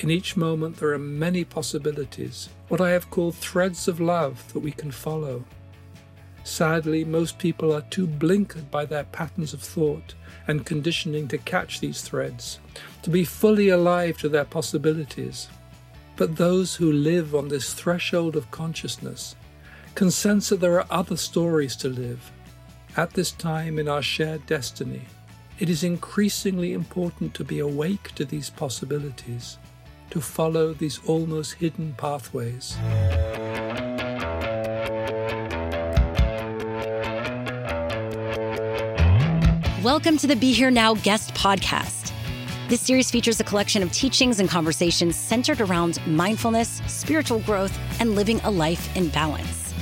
In each moment, there are many possibilities, what I have called threads of love that we can follow. Sadly, most people are too blinkered by their patterns of thought and conditioning to catch these threads, to be fully alive to their possibilities. But those who live on this threshold of consciousness can sense that there are other stories to live. At this time in our shared destiny, it is increasingly important to be awake to these possibilities to follow these almost hidden pathways. Welcome to the Be Here Now guest podcast. This series features a collection of teachings and conversations centered around mindfulness, spiritual growth, and living a life in balance.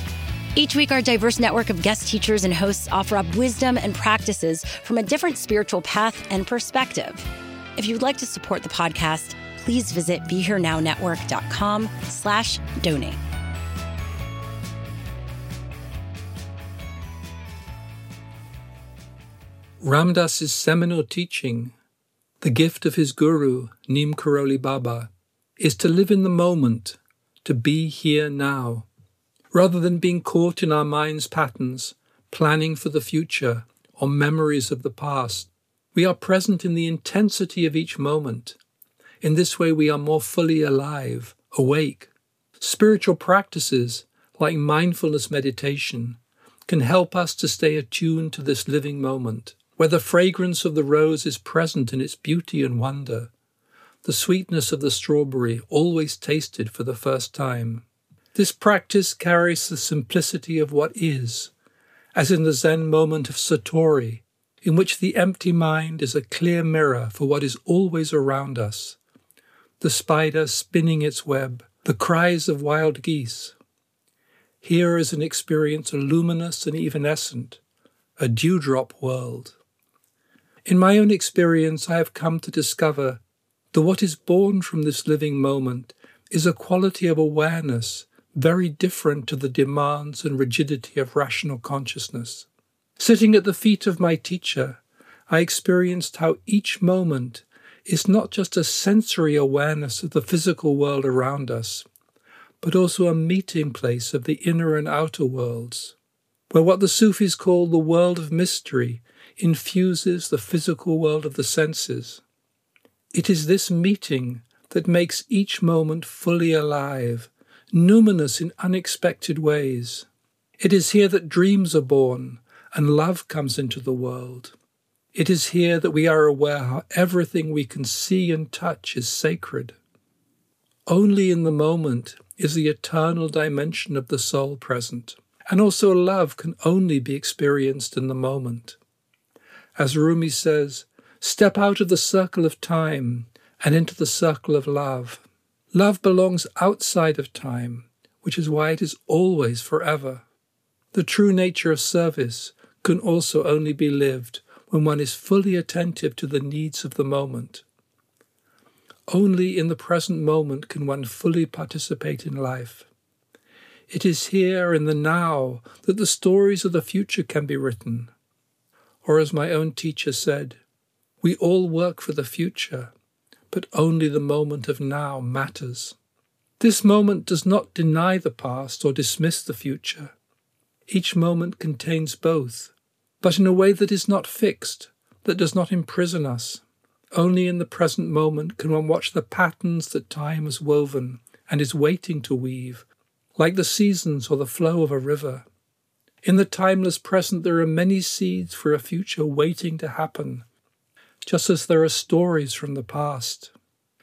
Each week, our diverse network of guest teachers and hosts offer up wisdom and practices from a different spiritual path and perspective. If you'd like to support the podcast, please visit BeHereNowNetwork.com slash donate. Ram Dass's seminal teaching, the gift of his guru, Neem Karoli Baba, is to live in the moment, to be here now. Rather than being caught in our mind's patterns, planning for the future, or memories of the past, we are present in the intensity of each moment, in this way, we are more fully alive, awake. Spiritual practices, like mindfulness meditation, can help us to stay attuned to this living moment, where the fragrance of the rose is present in its beauty and wonder, the sweetness of the strawberry always tasted for the first time. This practice carries the simplicity of what is, as in the Zen moment of Satori, in which the empty mind is a clear mirror for what is always around us, the spider spinning its web, the cries of wild geese. Here is an experience luminous and evanescent, a dewdrop world. In my own experience, I have come to discover that what is born from this living moment is a quality of awareness very different to the demands and rigidity of rational consciousness. Sitting at the feet of my teacher, I experienced how each moment is not just a sensory awareness of the physical world around us, but also a meeting place of the inner and outer worlds, where what the Sufis call the world of mystery infuses the physical world of the senses. It is this meeting that makes each moment fully alive, numinous in unexpected ways. It is here that dreams are born and love comes into the world. It is here that we are aware how everything we can see and touch is sacred. Only in the moment is the eternal dimension of the soul present, and also love can only be experienced in the moment. As Rumi says, step out of the circle of time and into the circle of love. Love belongs outside of time, which is why it is always forever. The true nature of service can also only be lived when one is fully attentive to the needs of the moment. Only in the present moment can one fully participate in life. It is here in the now that the stories of the future can be written. Or, as my own teacher said, we all work for the future, but only the moment of now matters. This moment does not deny the past or dismiss the future. Each moment contains both, but in a way that is not fixed, that does not imprison us. Only in the present moment can one watch the patterns that time has woven and is waiting to weave, like the seasons or the flow of a river. In the timeless present, there are many seeds for a future waiting to happen, just as there are stories from the past.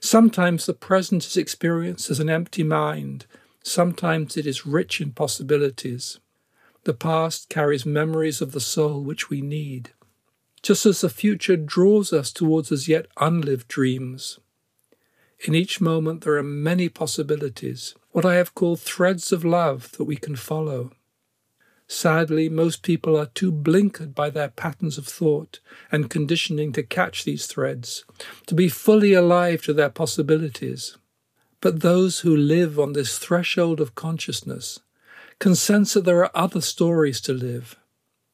Sometimes the present is experienced as an empty mind, sometimes it is rich in possibilities. The past carries memories of the soul which we need, just as the future draws us towards as yet unlived dreams. In each moment, there are many possibilities, what I have called threads of love that we can follow. Sadly, most people are too blinkered by their patterns of thought and conditioning to catch these threads, to be fully alive to their possibilities. But those who live on this threshold of consciousness can sense that there are other stories to live.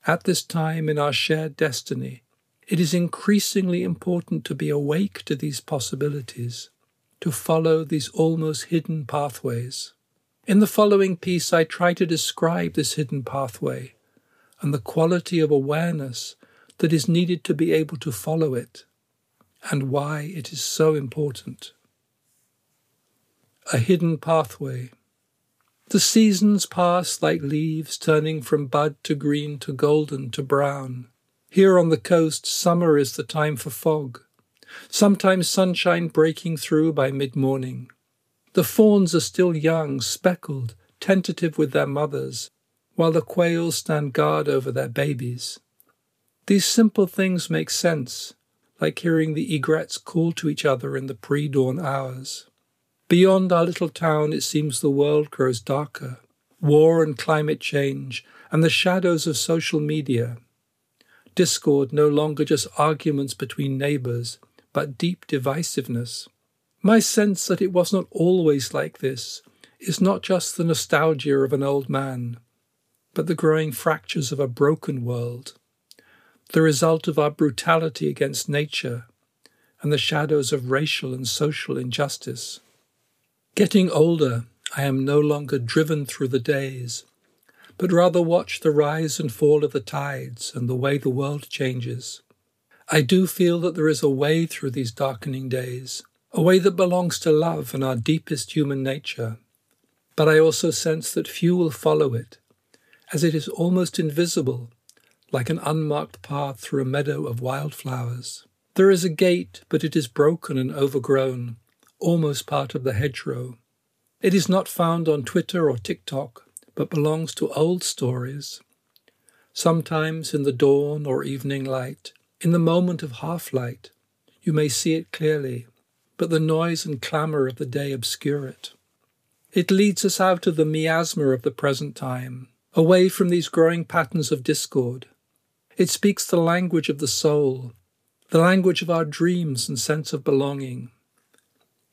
At this time in our shared destiny, it is increasingly important to be awake to these possibilities, to follow these almost hidden pathways. In the following piece, I try to describe this hidden pathway and the quality of awareness that is needed to be able to follow it, and why it is so important. A hidden pathway. The seasons pass like leaves turning from bud to green to golden to brown. Here on the coast, summer is the time for fog, sometimes sunshine breaking through by mid morning. The fawns are still young, speckled, tentative with their mothers, while the quails stand guard over their babies. These simple things make sense, like hearing the egrets call to each other in the pre dawn hours. Beyond our little town, it seems the world grows darker. War and climate change, and the shadows of social media. Discord no longer just arguments between neighbours, but deep divisiveness. My sense that it was not always like this is not just the nostalgia of an old man, but the growing fractures of a broken world, the result of our brutality against nature and the shadows of racial and social injustice. Getting older, I am no longer driven through the days, but rather watch the rise and fall of the tides and the way the world changes. I do feel that there is a way through these darkening days a way that belongs to love and our deepest human nature. But I also sense that few will follow it, as it is almost invisible, like an unmarked path through a meadow of wildflowers. There is a gate, but it is broken and overgrown, almost part of the hedgerow. It is not found on Twitter or TikTok, but belongs to old stories. Sometimes in the dawn or evening light, in the moment of half light, you may see it clearly but the noise and clamour of the day obscure it. It leads us out of the miasma of the present time, away from these growing patterns of discord. It speaks the language of the soul, the language of our dreams and sense of belonging.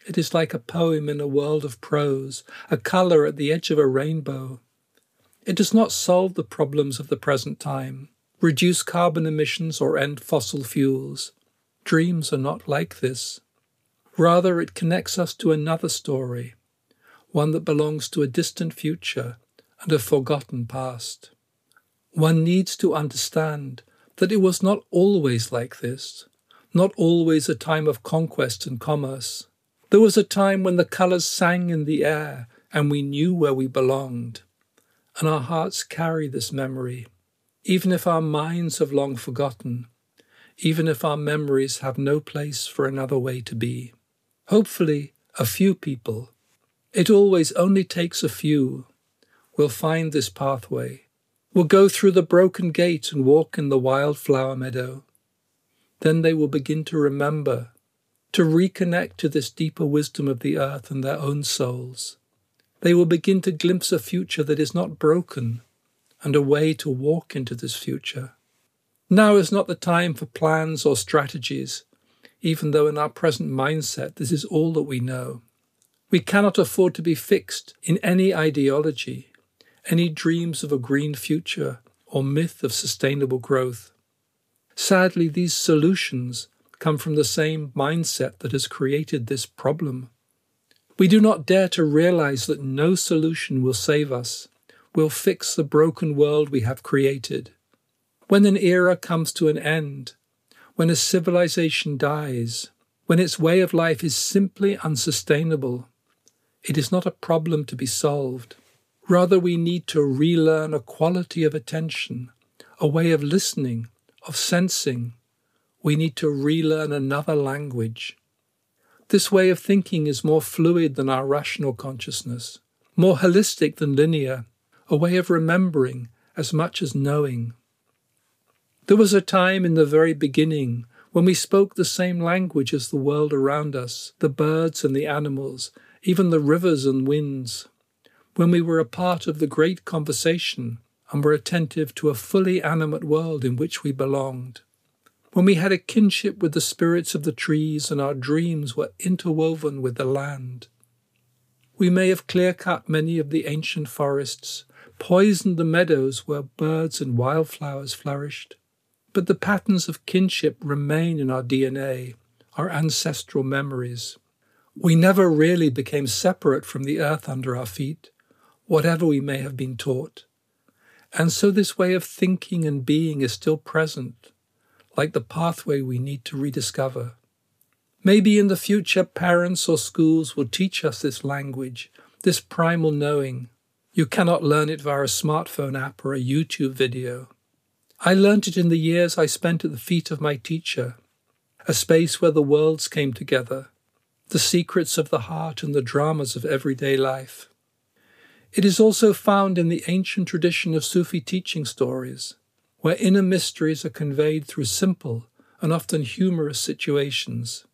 It is like a poem in a world of prose, a colour at the edge of a rainbow. It does not solve the problems of the present time, reduce carbon emissions, or end fossil fuels. Dreams are not like this. Rather, it connects us to another story, one that belongs to a distant future and a forgotten past. One needs to understand that it was not always like this, not always a time of conquest and commerce. There was a time when the colours sang in the air and we knew where we belonged. And our hearts carry this memory, even if our minds have long forgotten, even if our memories have no place for another way to be. Hopefully, a few people, it always only takes a few, will find this pathway, will go through the broken gate and walk in the wildflower meadow. Then they will begin to remember, to reconnect to this deeper wisdom of the earth and their own souls. They will begin to glimpse a future that is not broken and a way to walk into this future. Now is not the time for plans or strategies even though in our present mindset this is all that we know. We cannot afford to be fixed in any ideology, any dreams of a green future or myth of sustainable growth. Sadly, these solutions come from the same mindset that has created this problem. We do not dare to realize that no solution will save us, will fix the broken world we have created. When an era comes to an end, when a civilization dies, when its way of life is simply unsustainable, it is not a problem to be solved. Rather, we need to relearn a quality of attention, a way of listening, of sensing. We need to relearn another language. This way of thinking is more fluid than our rational consciousness, more holistic than linear, a way of remembering as much as knowing. There was a time in the very beginning when we spoke the same language as the world around us, the birds and the animals, even the rivers and winds, when we were a part of the great conversation and were attentive to a fully animate world in which we belonged, when we had a kinship with the spirits of the trees and our dreams were interwoven with the land. We may have clear cut many of the ancient forests, poisoned the meadows where birds and wildflowers flourished, but the patterns of kinship remain in our DNA, our ancestral memories. We never really became separate from the earth under our feet, whatever we may have been taught. And so this way of thinking and being is still present, like the pathway we need to rediscover. Maybe in the future, parents or schools will teach us this language, this primal knowing. You cannot learn it via a smartphone app or a YouTube video. I learnt it in the years I spent at the feet of my teacher, a space where the worlds came together, the secrets of the heart and the dramas of everyday life. It is also found in the ancient tradition of Sufi teaching stories, where inner mysteries are conveyed through simple and often humorous situations.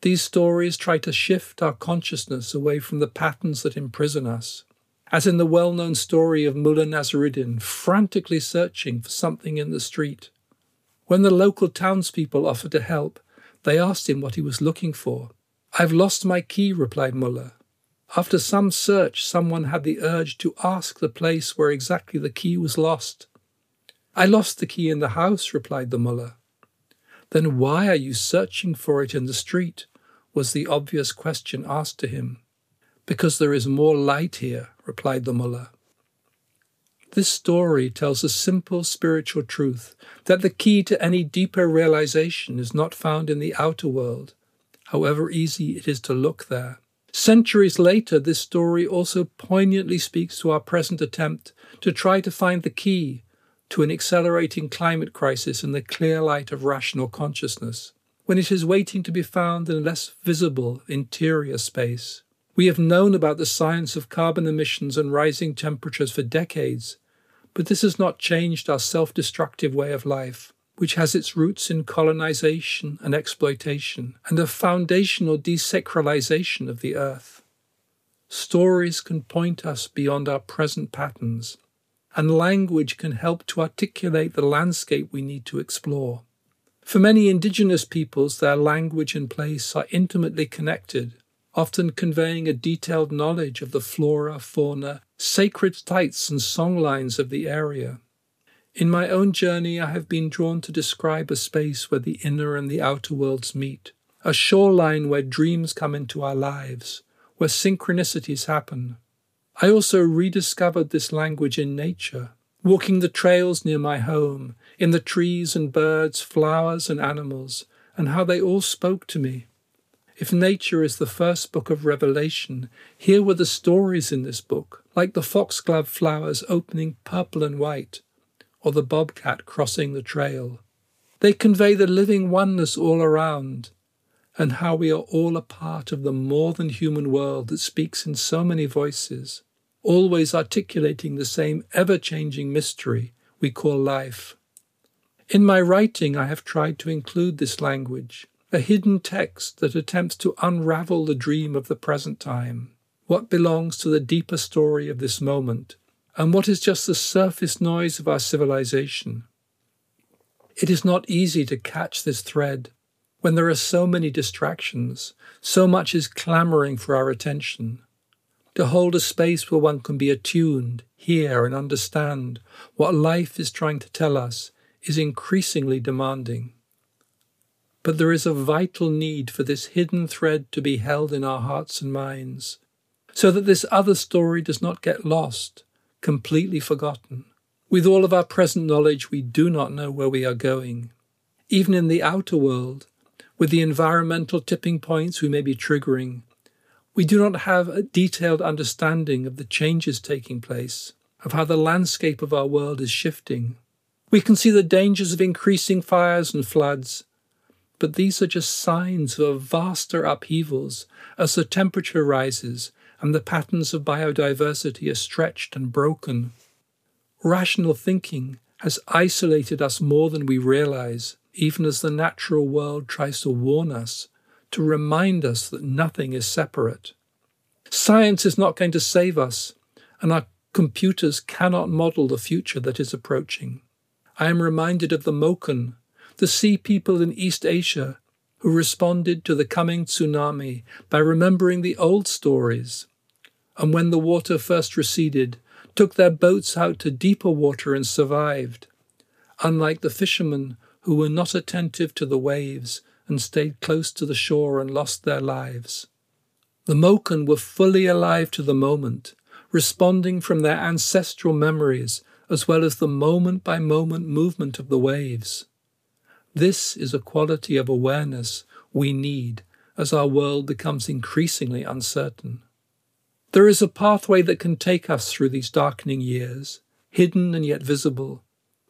These stories try to shift our consciousness away from the patterns that imprison us, as in the well known story of Mullah Nasruddin frantically searching for something in the street. When the local townspeople offered to help, they asked him what he was looking for. I've lost my key, replied Mullah. After some search, someone had the urge to ask the place where exactly the key was lost. I lost the key in the house, replied the mullah. Then why are you searching for it in the street? was the obvious question asked to him. Because there is more light here, replied the mullah. This story tells a simple spiritual truth that the key to any deeper realization is not found in the outer world, however easy it is to look there. Centuries later, this story also poignantly speaks to our present attempt to try to find the key to an accelerating climate crisis in the clear light of rational consciousness, when it is waiting to be found in less visible interior space. We have known about the science of carbon emissions and rising temperatures for decades, but this has not changed our self destructive way of life which has its roots in colonization and exploitation, and a foundational desacralization of the earth. Stories can point us beyond our present patterns, and language can help to articulate the landscape we need to explore. For many indigenous peoples, their language and place are intimately connected, often conveying a detailed knowledge of the flora, fauna, sacred sites, and songlines of the area. In my own journey, I have been drawn to describe a space where the inner and the outer worlds meet, a shoreline where dreams come into our lives, where synchronicities happen. I also rediscovered this language in nature, walking the trails near my home, in the trees and birds, flowers and animals, and how they all spoke to me. If nature is the first book of Revelation, here were the stories in this book, like the foxglove flowers opening purple and white, or the bobcat crossing the trail. They convey the living oneness all around, and how we are all a part of the more than human world that speaks in so many voices, always articulating the same ever changing mystery we call life. In my writing, I have tried to include this language, a hidden text that attempts to unravel the dream of the present time, what belongs to the deeper story of this moment, and what is just the surface noise of our civilization. It is not easy to catch this thread when there are so many distractions, so much is clamoring for our attention. To hold a space where one can be attuned, hear, and understand what life is trying to tell us is increasingly demanding. But there is a vital need for this hidden thread to be held in our hearts and minds, so that this other story does not get lost completely forgotten. With all of our present knowledge, we do not know where we are going. Even in the outer world, with the environmental tipping points we may be triggering, we do not have a detailed understanding of the changes taking place, of how the landscape of our world is shifting. We can see the dangers of increasing fires and floods, but these are just signs of vaster upheavals as the temperature rises and the patterns of biodiversity are stretched and broken. Rational thinking has isolated us more than we realize, even as the natural world tries to warn us, to remind us that nothing is separate. Science is not going to save us, and our computers cannot model the future that is approaching. I am reminded of the Moken, the sea people in East Asia who responded to the coming tsunami by remembering the old stories and when the water first receded, took their boats out to deeper water and survived, unlike the fishermen who were not attentive to the waves and stayed close to the shore and lost their lives. The Moken were fully alive to the moment, responding from their ancestral memories as well as the moment by moment movement of the waves. This is a quality of awareness we need as our world becomes increasingly uncertain. There is a pathway that can take us through these darkening years, hidden and yet visible.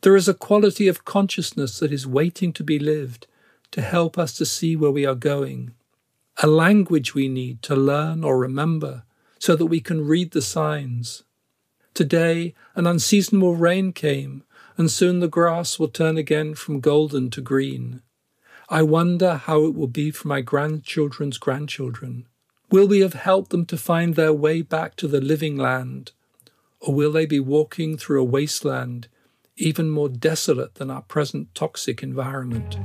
There is a quality of consciousness that is waiting to be lived to help us to see where we are going, a language we need to learn or remember so that we can read the signs. Today, an unseasonable rain came, and soon the grass will turn again from golden to green. I wonder how it will be for my grandchildren's grandchildren. Will we have helped them to find their way back to the living land? Or will they be walking through a wasteland even more desolate than our present toxic environment?